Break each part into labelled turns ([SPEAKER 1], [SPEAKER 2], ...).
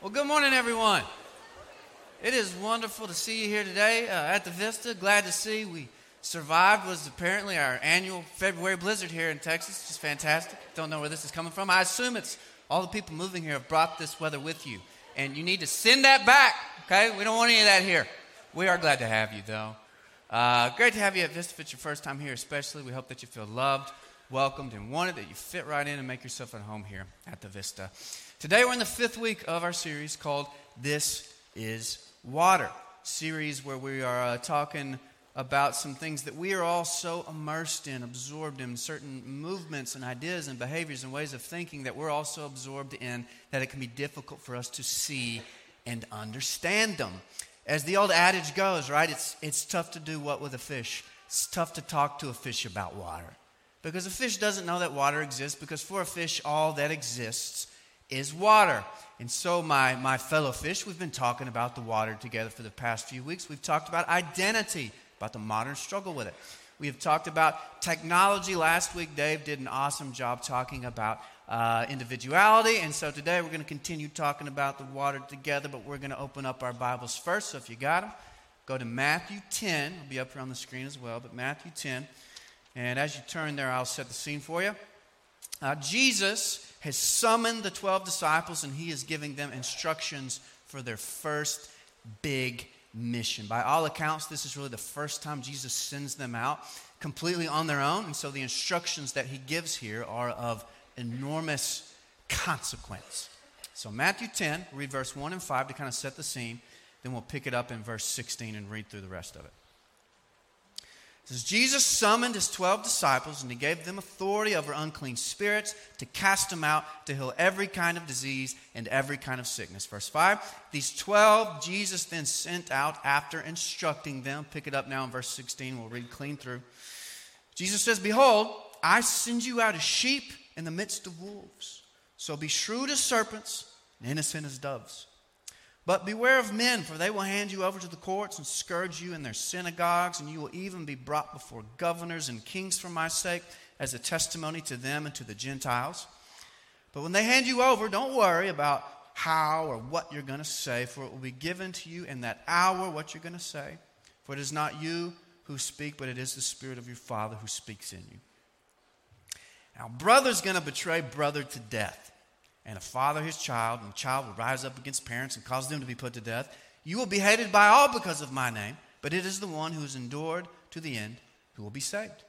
[SPEAKER 1] Well, good morning, everyone. It is wonderful to see you here today uh, at the Vista. Glad to see we survived. Was apparently our annual February blizzard here in Texas. Just fantastic. Don't know where this is coming from. I assume it's all the people moving here have brought this weather with you, and you need to send that back. Okay, we don't want any of that here. We are glad to have you, though. Uh, great to have you at Vista. If it's your first time here, especially, we hope that you feel loved, welcomed, and wanted. That you fit right in and make yourself at home here at the Vista. Today we're in the fifth week of our series called "This Is Water," series where we are uh, talking about some things that we are all so immersed in, absorbed in, certain movements and ideas and behaviors and ways of thinking that we're also absorbed in, that it can be difficult for us to see and understand them. As the old adage goes, right, it's, it's tough to do what with a fish? It's tough to talk to a fish about water. Because a fish doesn't know that water exists, because for a fish, all that exists is water. And so, my, my fellow fish, we've been talking about the water together for the past few weeks. We've talked about identity, about the modern struggle with it. We have talked about technology. Last week, Dave did an awesome job talking about uh, individuality. And so today, we're going to continue talking about the water together, but we're going to open up our Bibles first. So if you got them, go to Matthew 10. It'll be up here on the screen as well, but Matthew 10. And as you turn there, I'll set the scene for you. Uh, Jesus has summoned the 12 disciples and he is giving them instructions for their first big mission. By all accounts, this is really the first time Jesus sends them out completely on their own. And so the instructions that he gives here are of enormous consequence. So, Matthew 10, read verse 1 and 5 to kind of set the scene. Then we'll pick it up in verse 16 and read through the rest of it says Jesus summoned his 12 disciples and he gave them authority over unclean spirits to cast them out to heal every kind of disease and every kind of sickness. Verse 5 These 12 Jesus then sent out after instructing them. Pick it up now in verse 16. We'll read clean through. Jesus says, Behold, I send you out as sheep in the midst of wolves. So be shrewd as serpents and innocent as doves. But beware of men, for they will hand you over to the courts and scourge you in their synagogues, and you will even be brought before governors and kings for my sake, as a testimony to them and to the Gentiles. But when they hand you over, don't worry about how or what you're going to say, for it will be given to you in that hour what you're going to say. For it is not you who speak, but it is the Spirit of your Father who speaks in you. Now, brother's going to betray brother to death and a father his child, and the child will rise up against parents and cause them to be put to death. You will be hated by all because of my name, but it is the one who is endured to the end who will be saved.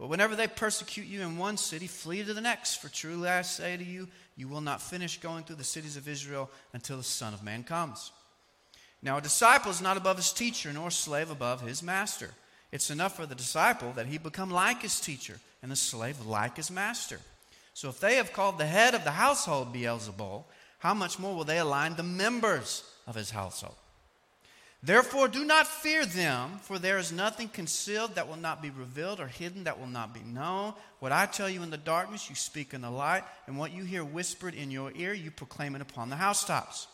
[SPEAKER 1] But whenever they persecute you in one city, flee to the next. For truly I say to you, you will not finish going through the cities of Israel until the Son of Man comes. Now, a disciple is not above his teacher, nor a slave above his master. It's enough for the disciple that he become like his teacher, and the slave like his master. So if they have called the head of the household Beelzebul, how much more will they align the members of his household? Therefore, do not fear them, for there is nothing concealed that will not be revealed, or hidden that will not be known. What I tell you in the darkness, you speak in the light, and what you hear whispered in your ear, you proclaim it upon the housetops.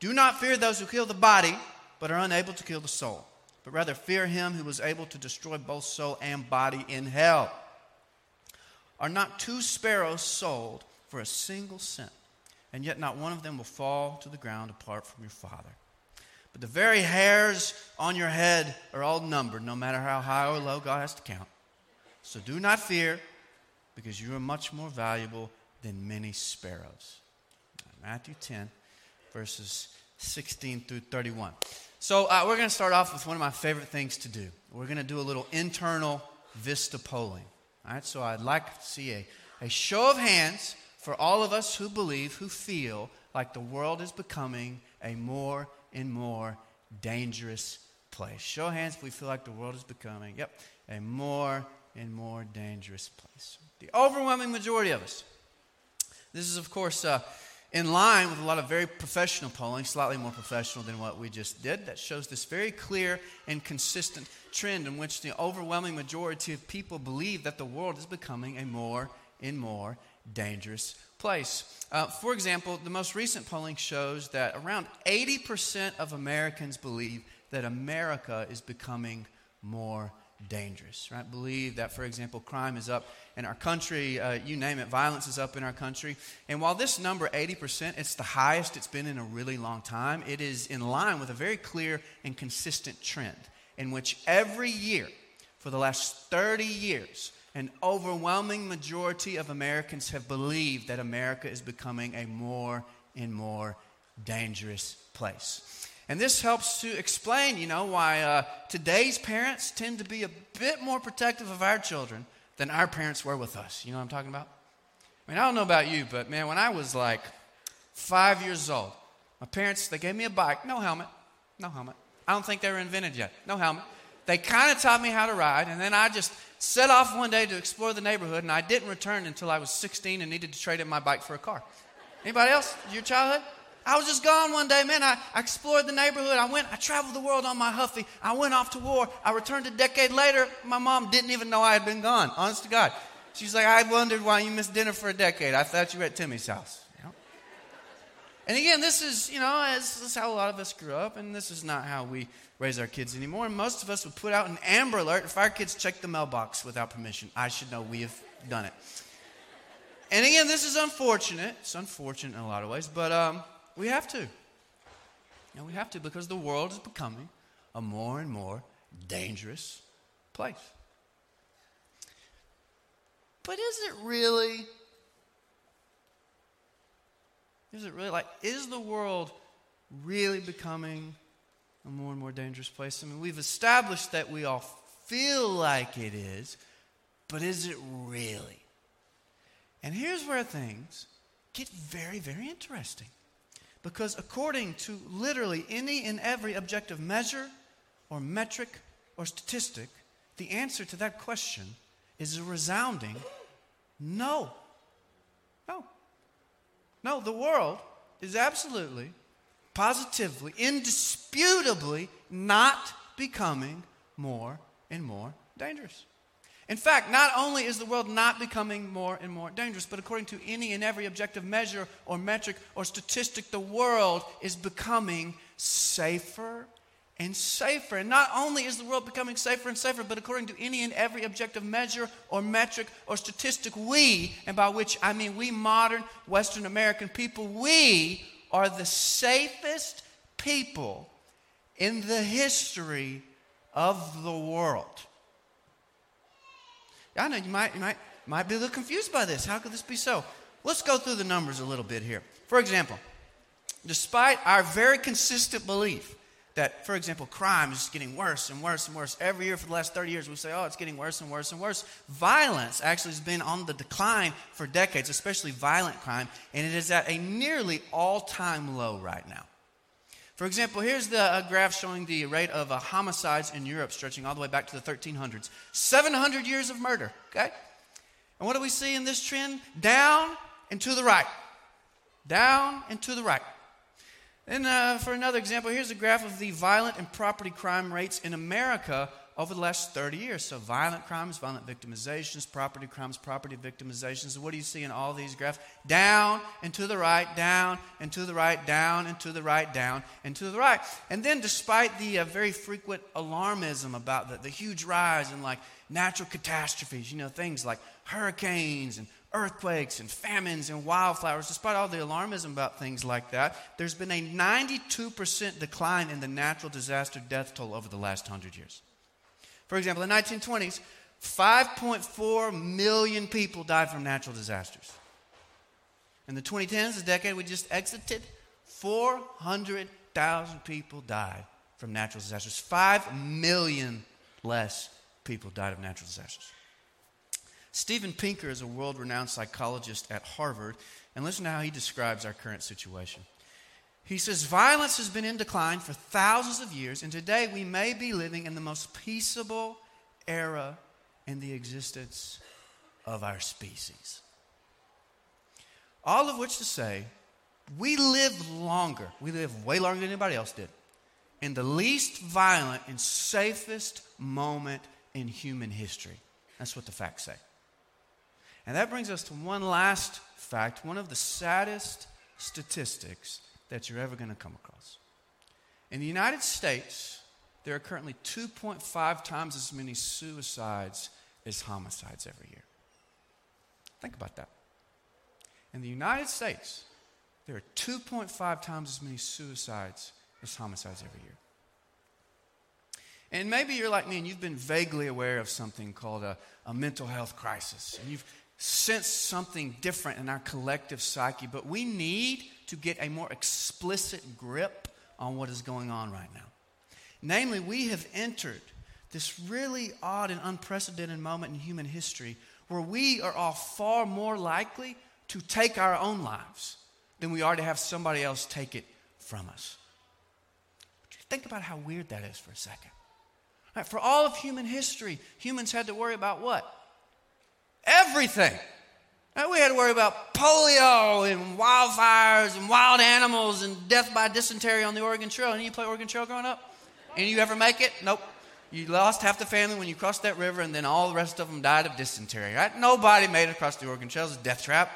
[SPEAKER 1] Do not fear those who kill the body, but are unable to kill the soul, but rather fear him who is able to destroy both soul and body in hell. Are not two sparrows sold for a single cent? And yet not one of them will fall to the ground apart from your Father. But the very hairs on your head are all numbered, no matter how high or low God has to count. So do not fear, because you are much more valuable than many sparrows. Matthew 10, verses 16 through 31. So uh, we're going to start off with one of my favorite things to do. We're going to do a little internal vista polling. All right, so I'd like to see a, a show of hands for all of us who believe, who feel like the world is becoming a more and more dangerous place. Show hands if we feel like the world is becoming, yep, a more and more dangerous place. The overwhelming majority of us. This is, of course, uh, in line with a lot of very professional polling, slightly more professional than what we just did, that shows this very clear and consistent trend in which the overwhelming majority of people believe that the world is becoming a more and more dangerous place. Uh, for example, the most recent polling shows that around 80% of Americans believe that America is becoming more dangerous, right? Believe that, for example, crime is up in our country, uh, you name it, violence is up in our country. And while this number, 80%, it's the highest it's been in a really long time, it is in line with a very clear and consistent trend in which every year, for the last 30 years, an overwhelming majority of Americans have believed that America is becoming a more and more dangerous place. And this helps to explain, you know, why uh, today's parents tend to be a bit more protective of our children than our parents were with us. You know what I'm talking about? I mean, I don't know about you, but man, when I was like five years old, my parents, they gave me a bike, no helmet, no helmet. I don't think they were invented yet, no helmet. They kind of taught me how to ride, and then I just set off one day to explore the neighborhood, and I didn't return until I was 16 and needed to trade in my bike for a car. Anybody else? Your childhood? I was just gone one day, man. I, I, explored the neighborhood. I went, I traveled the world on my Huffy. I went off to war. I returned a decade later. My mom didn't even know I had been gone, honest to God. She's like, I wondered why you missed dinner for a decade. I thought you were at Timmy's house. You know? And again, this is, you know, this is how a lot of us grew up, and this is not how we raise our kids anymore. And most of us would put out an Amber Alert if our kids check the mailbox without permission. I should know we have done it. And again, this is unfortunate. It's unfortunate in a lot of ways, but um, we have to. Know, we have to because the world is becoming a more and more dangerous place. But is it really? Is it really like, is the world really becoming a more and more dangerous place? I mean, we've established that we all feel like it is, but is it really? And here's where things get very, very interesting. Because according to literally any and every objective measure or metric or statistic, the answer to that question is a resounding no. No. No, the world is absolutely, positively, indisputably not becoming more and more dangerous. In fact, not only is the world not becoming more and more dangerous, but according to any and every objective measure or metric or statistic, the world is becoming safer and safer. And not only is the world becoming safer and safer, but according to any and every objective measure or metric or statistic, we, and by which I mean we modern Western American people, we are the safest people in the history of the world. I know you might, you might, might be a little confused by this. How could this be so? Let's go through the numbers a little bit here. For example, despite our very consistent belief that, for example, crime is getting worse and worse and worse every year for the last 30 years, we say, oh, it's getting worse and worse and worse. Violence actually has been on the decline for decades, especially violent crime, and it is at a nearly all time low right now. For example, here's the graph showing the rate of uh, homicides in Europe stretching all the way back to the 1300s. 700 years of murder, okay? And what do we see in this trend? Down and to the right. Down and to the right. And uh, for another example, here's a graph of the violent and property crime rates in America over the last 30 years. So, violent crimes, violent victimizations, property crimes, property victimizations. What do you see in all these graphs? Down and to the right, down and to the right, down and to the right, down and to the right. And then, despite the uh, very frequent alarmism about the, the huge rise in like natural catastrophes, you know, things like hurricanes and earthquakes and famines and wildfires, despite all the alarmism about things like that, there's been a 92% decline in the natural disaster death toll over the last 100 years. For example, in the 1920s, 5.4 million people died from natural disasters. In the 2010s, the decade we just exited, 400,000 people died from natural disasters. 5 million less people died of natural disasters. Steven Pinker is a world renowned psychologist at Harvard, and listen to how he describes our current situation. He says, Violence has been in decline for thousands of years, and today we may be living in the most peaceable era in the existence of our species. All of which to say, we live longer, we live way longer than anybody else did, in the least violent and safest moment in human history. That's what the facts say. And that brings us to one last fact, one of the saddest statistics that you're ever going to come across. In the United States, there are currently 2.5 times as many suicides as homicides every year. Think about that. In the United States, there are 2.5 times as many suicides as homicides every year. And maybe you're like me and you've been vaguely aware of something called a, a mental health crisis. And you've sensed something different in our collective psyche, but we need to get a more explicit grip on what is going on right now. Namely, we have entered this really odd and unprecedented moment in human history where we are all far more likely to take our own lives than we are to have somebody else take it from us. Think about how weird that is for a second. For all of human history, humans had to worry about what? Everything. Right, we had to worry about polio and wildfires and wild animals and death by dysentery on the Oregon Trail. And you play Oregon Trail growing up? And you ever make it? Nope. You lost half the family when you crossed that river, and then all the rest of them died of dysentery, right? Nobody made it across the Oregon Trail. It was a death trap.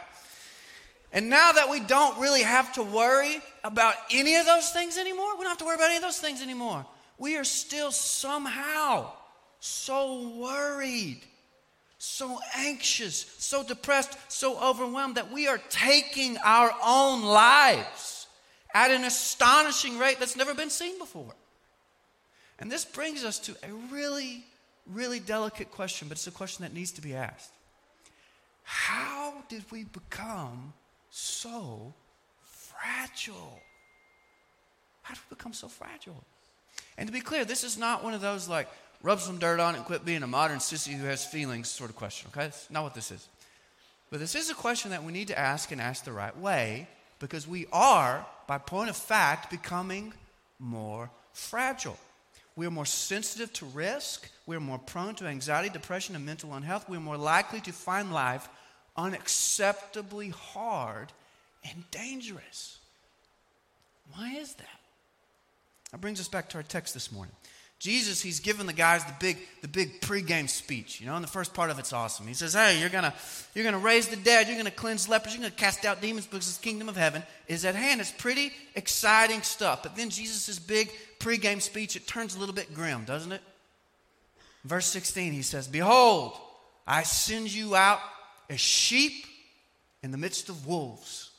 [SPEAKER 1] And now that we don't really have to worry about any of those things anymore, we don't have to worry about any of those things anymore we are still somehow so worried, so anxious, so depressed, so overwhelmed that we are taking our own lives at an astonishing rate that's never been seen before. And this brings us to a really, really delicate question, but it's a question that needs to be asked. How did we become so fragile? How did we become so fragile? And to be clear, this is not one of those like rub some dirt on it and quit being a modern sissy who has feelings sort of question, okay? That's not what this is. But this is a question that we need to ask and ask the right way because we are, by point of fact, becoming more fragile. We are more sensitive to risk. We are more prone to anxiety, depression, and mental unhealth. We are more likely to find life unacceptably hard and dangerous. Why is that? That brings us back to our text this morning. Jesus, he's given the guys the big, the big pregame speech, you know, and the first part of it's awesome. He says, Hey, you're gonna, you're gonna raise the dead, you're gonna cleanse lepers, you're gonna cast out demons because the kingdom of heaven is at hand. It's pretty exciting stuff. But then Jesus' big pregame speech, it turns a little bit grim, doesn't it? Verse 16, he says, Behold, I send you out as sheep in the midst of wolves.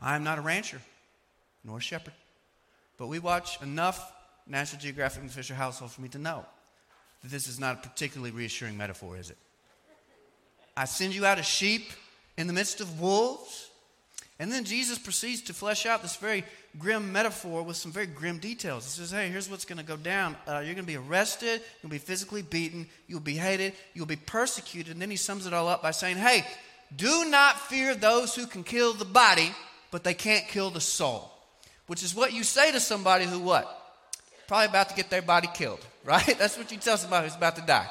[SPEAKER 1] I am not a rancher, nor a shepherd. But we watch enough National Geographic and Fisher Household for me to know that this is not a particularly reassuring metaphor, is it? I send you out as sheep in the midst of wolves. And then Jesus proceeds to flesh out this very grim metaphor with some very grim details. He says, Hey, here's what's going to go down. Uh, you're going to be arrested, you'll be physically beaten, you'll be hated, you'll be persecuted. And then he sums it all up by saying, Hey, do not fear those who can kill the body, but they can't kill the soul which is what you say to somebody who what? Probably about to get their body killed, right? That's what you tell somebody who's about to die.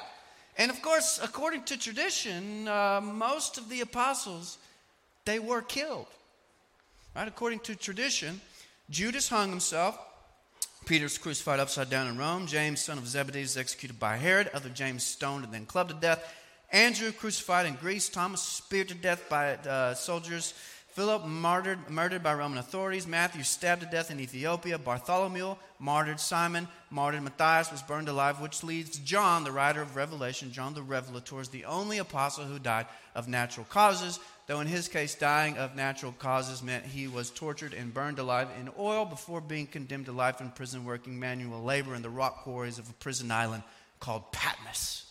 [SPEAKER 1] And of course, according to tradition, uh, most of the apostles, they were killed. Right? According to tradition, Judas hung himself. Peter's crucified upside down in Rome. James, son of Zebedee, is executed by Herod. Other James stoned and then clubbed to death. Andrew crucified in Greece. Thomas speared to death by uh, soldiers. Philip martyred, murdered by Roman authorities. Matthew stabbed to death in Ethiopia. Bartholomew martyred. Simon martyred. Matthias was burned alive, which leaves John, the writer of Revelation, John the Revelator, is the only apostle who died of natural causes, though in his case, dying of natural causes meant he was tortured and burned alive in oil before being condemned to life in prison working manual labor in the rock quarries of a prison island called Patmos.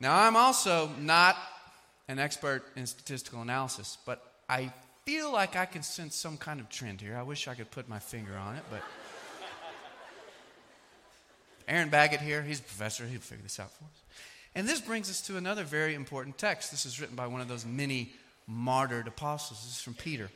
[SPEAKER 1] Now, I'm also not an expert in statistical analysis, but I feel like I can sense some kind of trend here. I wish I could put my finger on it, but. Aaron Baggett here, he's a professor, he'll figure this out for us. And this brings us to another very important text. This is written by one of those many martyred apostles. This is from Peter.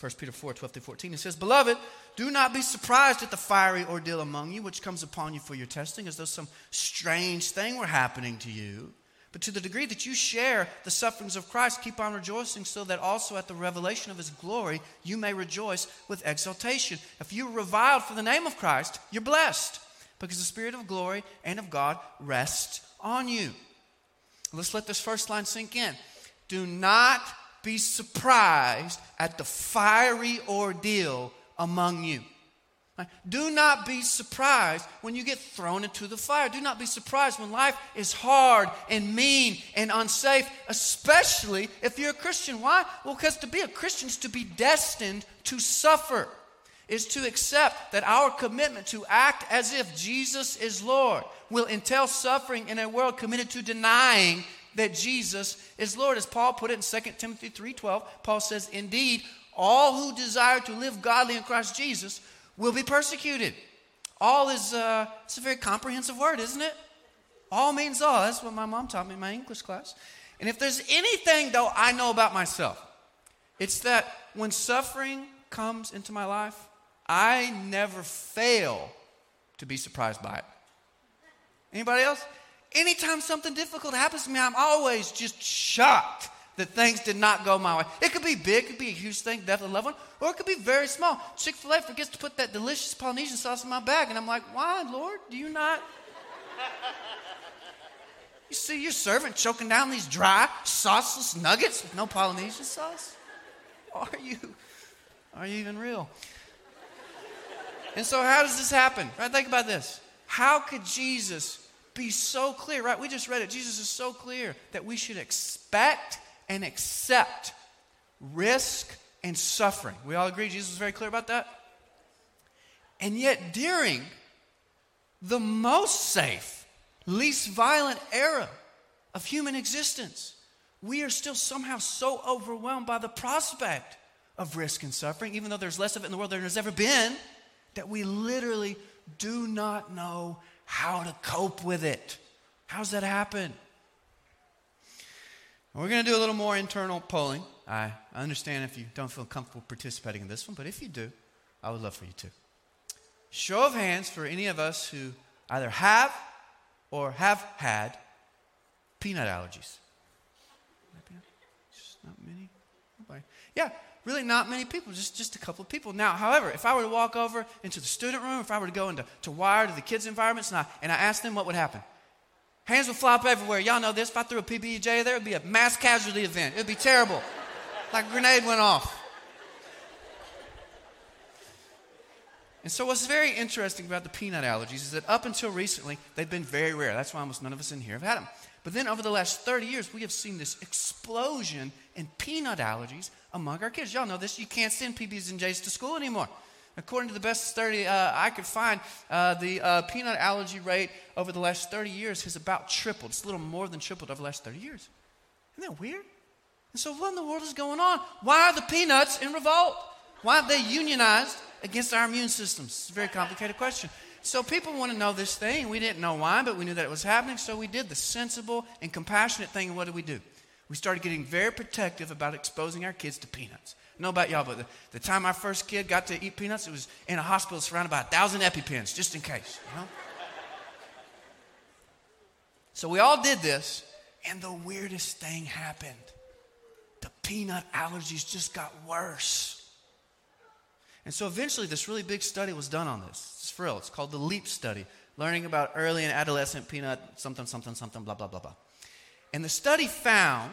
[SPEAKER 1] 1 Peter 4 12 through 14. It says, Beloved, do not be surprised at the fiery ordeal among you, which comes upon you for your testing, as though some strange thing were happening to you. But to the degree that you share the sufferings of Christ, keep on rejoicing so that also at the revelation of his glory you may rejoice with exultation. If you reviled for the name of Christ, you're blessed because the Spirit of glory and of God rests on you. Let's let this first line sink in. Do not be surprised at the fiery ordeal among you. Do not be surprised when you get thrown into the fire. Do not be surprised when life is hard and mean and unsafe, especially if you're a Christian. Why? Well, because to be a Christian is to be destined to suffer, is to accept that our commitment to act as if Jesus is Lord will entail suffering in a world committed to denying that Jesus is Lord. As Paul put it in 2 Timothy 3:12, Paul says, "Indeed, all who desire to live godly in Christ Jesus will be persecuted. All is uh, it's a very comprehensive word, isn't it? All means all. That's what my mom taught me in my English class. And if there's anything, though, I know about myself, it's that when suffering comes into my life, I never fail to be surprised by it. Anybody else? Anytime something difficult happens to me, I'm always just shocked that things did not go my way. It could be big, it could be a huge thing, death of a loved one, or it could be very small. Chick fil A forgets to put that delicious Polynesian sauce in my bag, and I'm like, why, Lord? Do you not? You see your servant choking down these dry, sauceless nuggets with no Polynesian sauce? Are you, are you even real? And so, how does this happen? Right? Think about this. How could Jesus be so clear, right? We just read it. Jesus is so clear that we should expect and accept risk and suffering. We all agree Jesus was very clear about that? And yet, during the most safe, least violent era of human existence, we are still somehow so overwhelmed by the prospect of risk and suffering, even though there's less of it in the world than there's ever been, that we literally do not know how to cope with it. How's that happen? We're going to do a little more internal polling. I understand if you don't feel comfortable participating in this one, but if you do, I would love for you to. Show of hands for any of us who either have or have had peanut allergies. Just not many. Nobody. Yeah, really not many people, just, just a couple of people. Now, however, if I were to walk over into the student room, if I were to go into to Wire, to the kids' environments, and I, and I asked them what would happen, Hands would flop everywhere. Y'all know this. If I threw a PBJ there, would be a mass casualty event. It would be terrible. like a grenade went off. And so, what's very interesting about the peanut allergies is that up until recently, they've been very rare. That's why almost none of us in here have had them. But then, over the last 30 years, we have seen this explosion in peanut allergies among our kids. Y'all know this. You can't send PBs and J's to school anymore. According to the best study uh, I could find, uh, the uh, peanut allergy rate over the last 30 years has about tripled. It's a little more than tripled over the last 30 years. Isn't that weird? And so, what in the world is going on? Why are the peanuts in revolt? Why have they unionized against our immune systems? It's a very complicated question. So, people want to know this thing. We didn't know why, but we knew that it was happening. So, we did the sensible and compassionate thing. And what did we do? We started getting very protective about exposing our kids to peanuts know about y'all, but the, the time our first kid got to eat peanuts, it was in a hospital surrounded by a thousand EpiPens, just in case, you know? so we all did this, and the weirdest thing happened. The peanut allergies just got worse. And so eventually, this really big study was done on this. It's for real. It's called the LEAP study, learning about early and adolescent peanut something, something, something, blah, blah, blah, blah. And the study found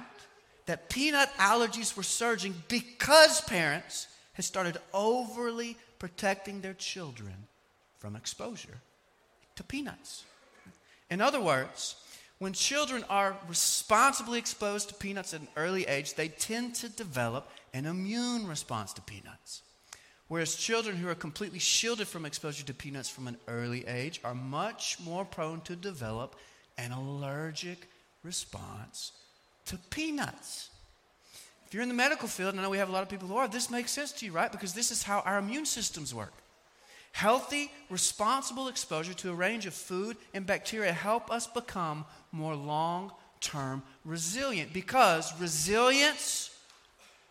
[SPEAKER 1] that peanut allergies were surging because parents had started overly protecting their children from exposure to peanuts. In other words, when children are responsibly exposed to peanuts at an early age, they tend to develop an immune response to peanuts. Whereas children who are completely shielded from exposure to peanuts from an early age are much more prone to develop an allergic response to peanuts. If you're in the medical field, and I know we have a lot of people who are, this makes sense to you, right? Because this is how our immune systems work. Healthy, responsible exposure to a range of food and bacteria help us become more long term resilient because resilience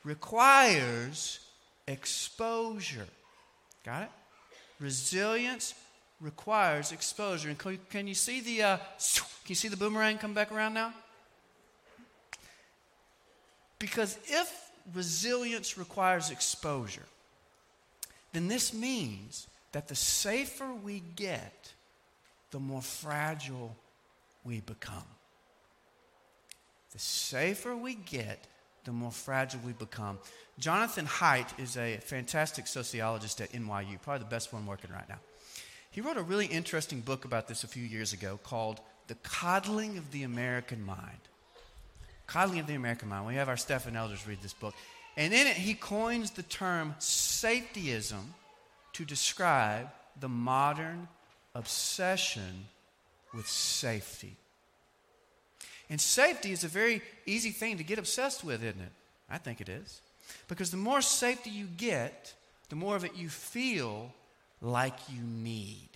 [SPEAKER 1] requires exposure. Got it? Resilience requires exposure. And can you see the uh, can you see the boomerang come back around now? Because if resilience requires exposure, then this means that the safer we get, the more fragile we become. The safer we get, the more fragile we become. Jonathan Haidt is a fantastic sociologist at NYU, probably the best one working right now. He wrote a really interesting book about this a few years ago called The Coddling of the American Mind. Coddling of the American Mind. We have our staff and elders read this book. And in it, he coins the term safetyism to describe the modern obsession with safety. And safety is a very easy thing to get obsessed with, isn't it? I think it is. Because the more safety you get, the more of it you feel like you need.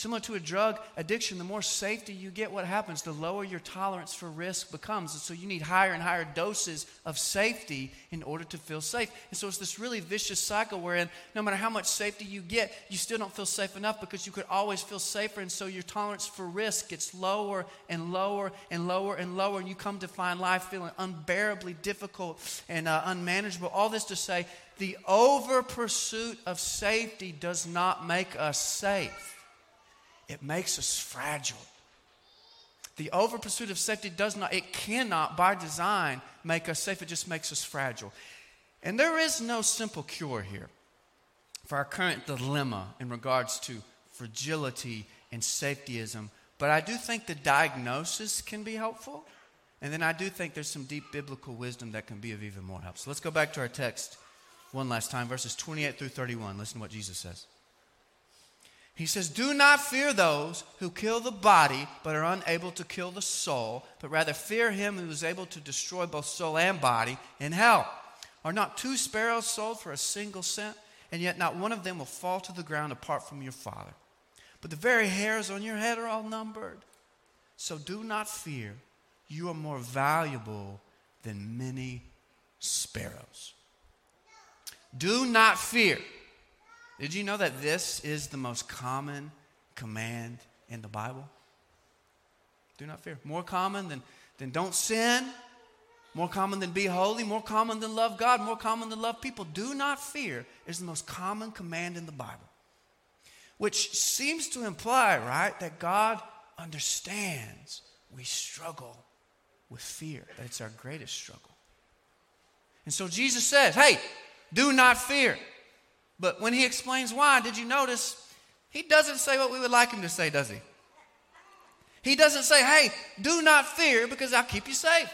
[SPEAKER 1] Similar to a drug addiction, the more safety you get, what happens? The lower your tolerance for risk becomes. And so you need higher and higher doses of safety in order to feel safe. And so it's this really vicious cycle wherein no matter how much safety you get, you still don't feel safe enough because you could always feel safer. And so your tolerance for risk gets lower and lower and lower and lower. And you come to find life feeling unbearably difficult and uh, unmanageable. All this to say, the over pursuit of safety does not make us safe it makes us fragile. The over pursuit of safety does not, it cannot, by design, make us safe. It just makes us fragile. And there is no simple cure here for our current dilemma in regards to fragility and safetyism. But I do think the diagnosis can be helpful. And then I do think there's some deep biblical wisdom that can be of even more help. So let's go back to our text one last time, verses 28 through 31. Listen to what Jesus says. He says, Do not fear those who kill the body, but are unable to kill the soul, but rather fear him who is able to destroy both soul and body in hell. Are not two sparrows sold for a single cent? And yet not one of them will fall to the ground apart from your Father. But the very hairs on your head are all numbered. So do not fear. You are more valuable than many sparrows. Do not fear. Did you know that this is the most common command in the Bible? Do not fear. More common than, than don't sin, more common than be holy, more common than love God, more common than love people. Do not fear is the most common command in the Bible, which seems to imply, right, that God understands we struggle with fear, that it's our greatest struggle. And so Jesus says, hey, do not fear. But when he explains why, did you notice he doesn't say what we would like him to say, does he? He doesn't say, hey, do not fear because I'll keep you safe.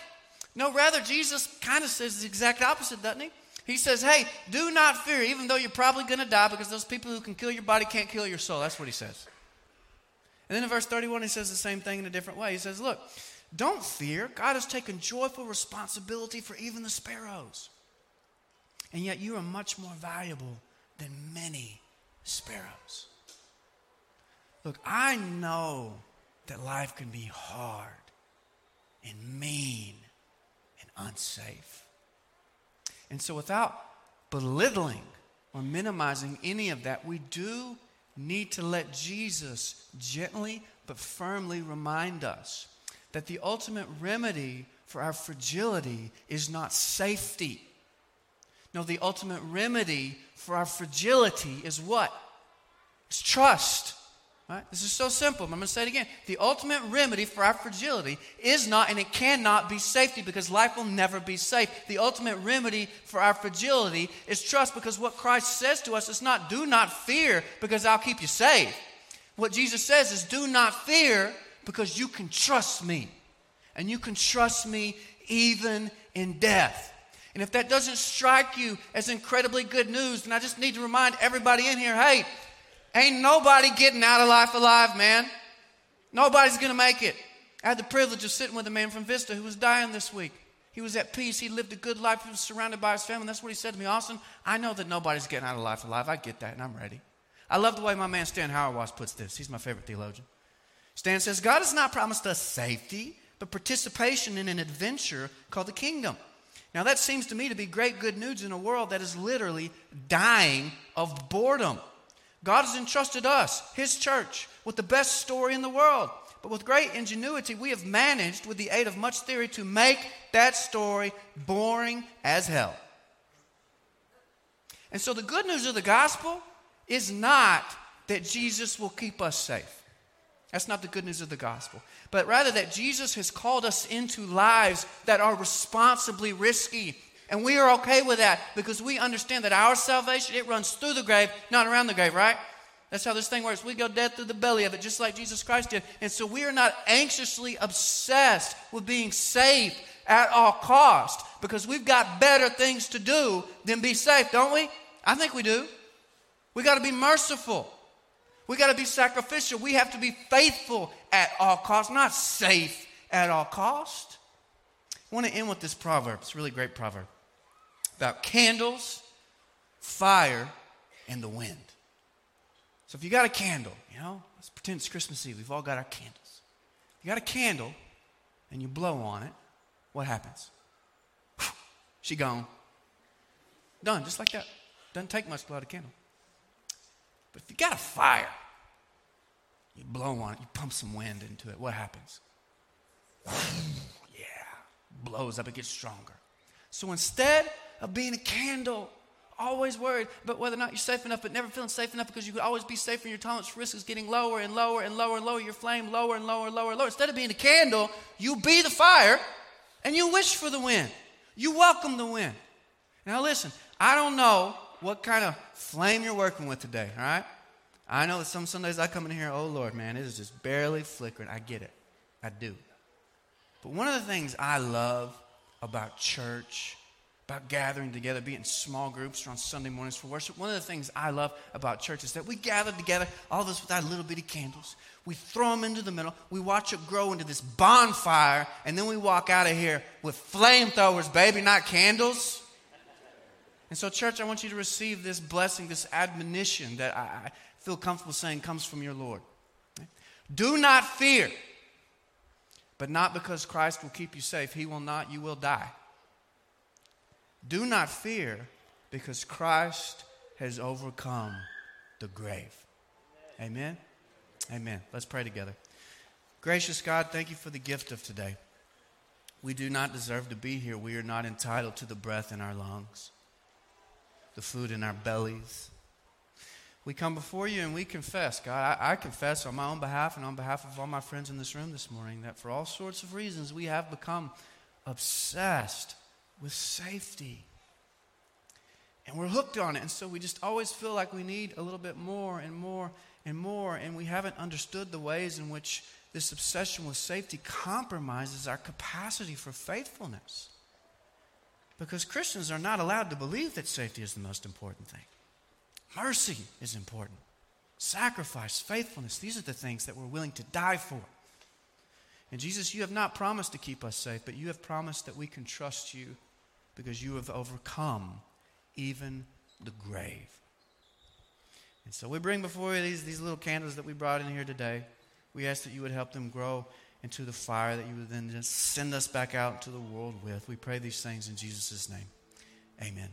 [SPEAKER 1] No, rather, Jesus kind of says the exact opposite, doesn't he? He says, hey, do not fear, even though you're probably going to die because those people who can kill your body can't kill your soul. That's what he says. And then in verse 31, he says the same thing in a different way. He says, look, don't fear. God has taken joyful responsibility for even the sparrows. And yet you are much more valuable than many sparrows. Look, I know that life can be hard and mean and unsafe. And so, without belittling or minimizing any of that, we do need to let Jesus gently but firmly remind us that the ultimate remedy for our fragility is not safety. No, the ultimate remedy for our fragility is what? It's trust. Right? This is so simple. I'm going to say it again. The ultimate remedy for our fragility is not, and it cannot be safety because life will never be safe. The ultimate remedy for our fragility is trust because what Christ says to us is not, do not fear because I'll keep you safe. What Jesus says is, do not fear because you can trust me. And you can trust me even in death. And if that doesn't strike you as incredibly good news, then I just need to remind everybody in here hey, ain't nobody getting out of life alive, man. Nobody's going to make it. I had the privilege of sitting with a man from Vista who was dying this week. He was at peace. He lived a good life. He was surrounded by his family. That's what he said to me. Austin, I know that nobody's getting out of life alive. I get that, and I'm ready. I love the way my man Stan Hauerwas puts this. He's my favorite theologian. Stan says, God has not promised us safety, but participation in an adventure called the kingdom. Now, that seems to me to be great good news in a world that is literally dying of boredom. God has entrusted us, His church, with the best story in the world. But with great ingenuity, we have managed, with the aid of much theory, to make that story boring as hell. And so, the good news of the gospel is not that Jesus will keep us safe. That's not the good news of the gospel. But rather that Jesus has called us into lives that are responsibly risky And we are okay with that because we understand that our salvation, it runs through the grave, not around the grave, right? That's how this thing works. We go dead through the belly of it, just like Jesus Christ did. And so we are not anxiously obsessed with being saved at all cost because we've got better things to do than be safe, don't we? I think we do. We got to be merciful. We got to be sacrificial. We have to be faithful at all costs, not safe at all cost. I want to end with this proverb. It's a really great proverb about candles, fire, and the wind. So if you got a candle, you know, let's pretend it's Christmas Eve. We've all got our candles. If you got a candle and you blow on it, what happens? She gone. Done, just like that. Doesn't take much to light a candle. But if you got a fire, you blow on it, you pump some wind into it, what happens? yeah, blows up, it gets stronger. So instead of being a candle, always worried about whether or not you're safe enough, but never feeling safe enough because you could always be safe and your tolerance risk is getting lower and lower and lower and lower, your flame lower and lower and lower and lower. Instead of being a candle, you be the fire and you wish for the wind. You welcome the wind. Now listen, I don't know what kind of flame you're working with today, all right? I know that some Sundays I come in here, oh Lord, man, it is just barely flickering. I get it. I do. But one of the things I love about church about gathering together, being in small groups or on Sunday mornings for worship. One of the things I love about church is that we gather together, all of us with our little bitty candles. We throw them into the middle. We watch it grow into this bonfire, and then we walk out of here with flamethrowers, baby, not candles. And so, church, I want you to receive this blessing, this admonition that I feel comfortable saying comes from your Lord. Do not fear, but not because Christ will keep you safe. He will not, you will die. Do not fear because Christ has overcome the grave. Amen? Amen. Let's pray together. Gracious God, thank you for the gift of today. We do not deserve to be here. We are not entitled to the breath in our lungs, the food in our bellies. We come before you and we confess, God. I, I, confess on my own behalf and on behalf of all my friends in this room this morning that for all sorts of reasons we have become obsessed with safety. And we're hooked on it. And so we just always feel like we need a little bit more and more and more. And we haven't understood the ways in which this obsession with safety compromises our capacity for faithfulness. Because Christians are not allowed to believe that safety is the most important thing. Mercy is important. Sacrifice, faithfulness, these are the things that we're willing to die for. And Jesus, you have not promised to keep us safe, but you have promised that we can trust you because you have overcome even the grave. And so we bring before you these, these little candles that we brought in here today. We ask that you would help them grow into the fire that you would then just send us back out into the world with. We pray these things in Jesus' name. Amen.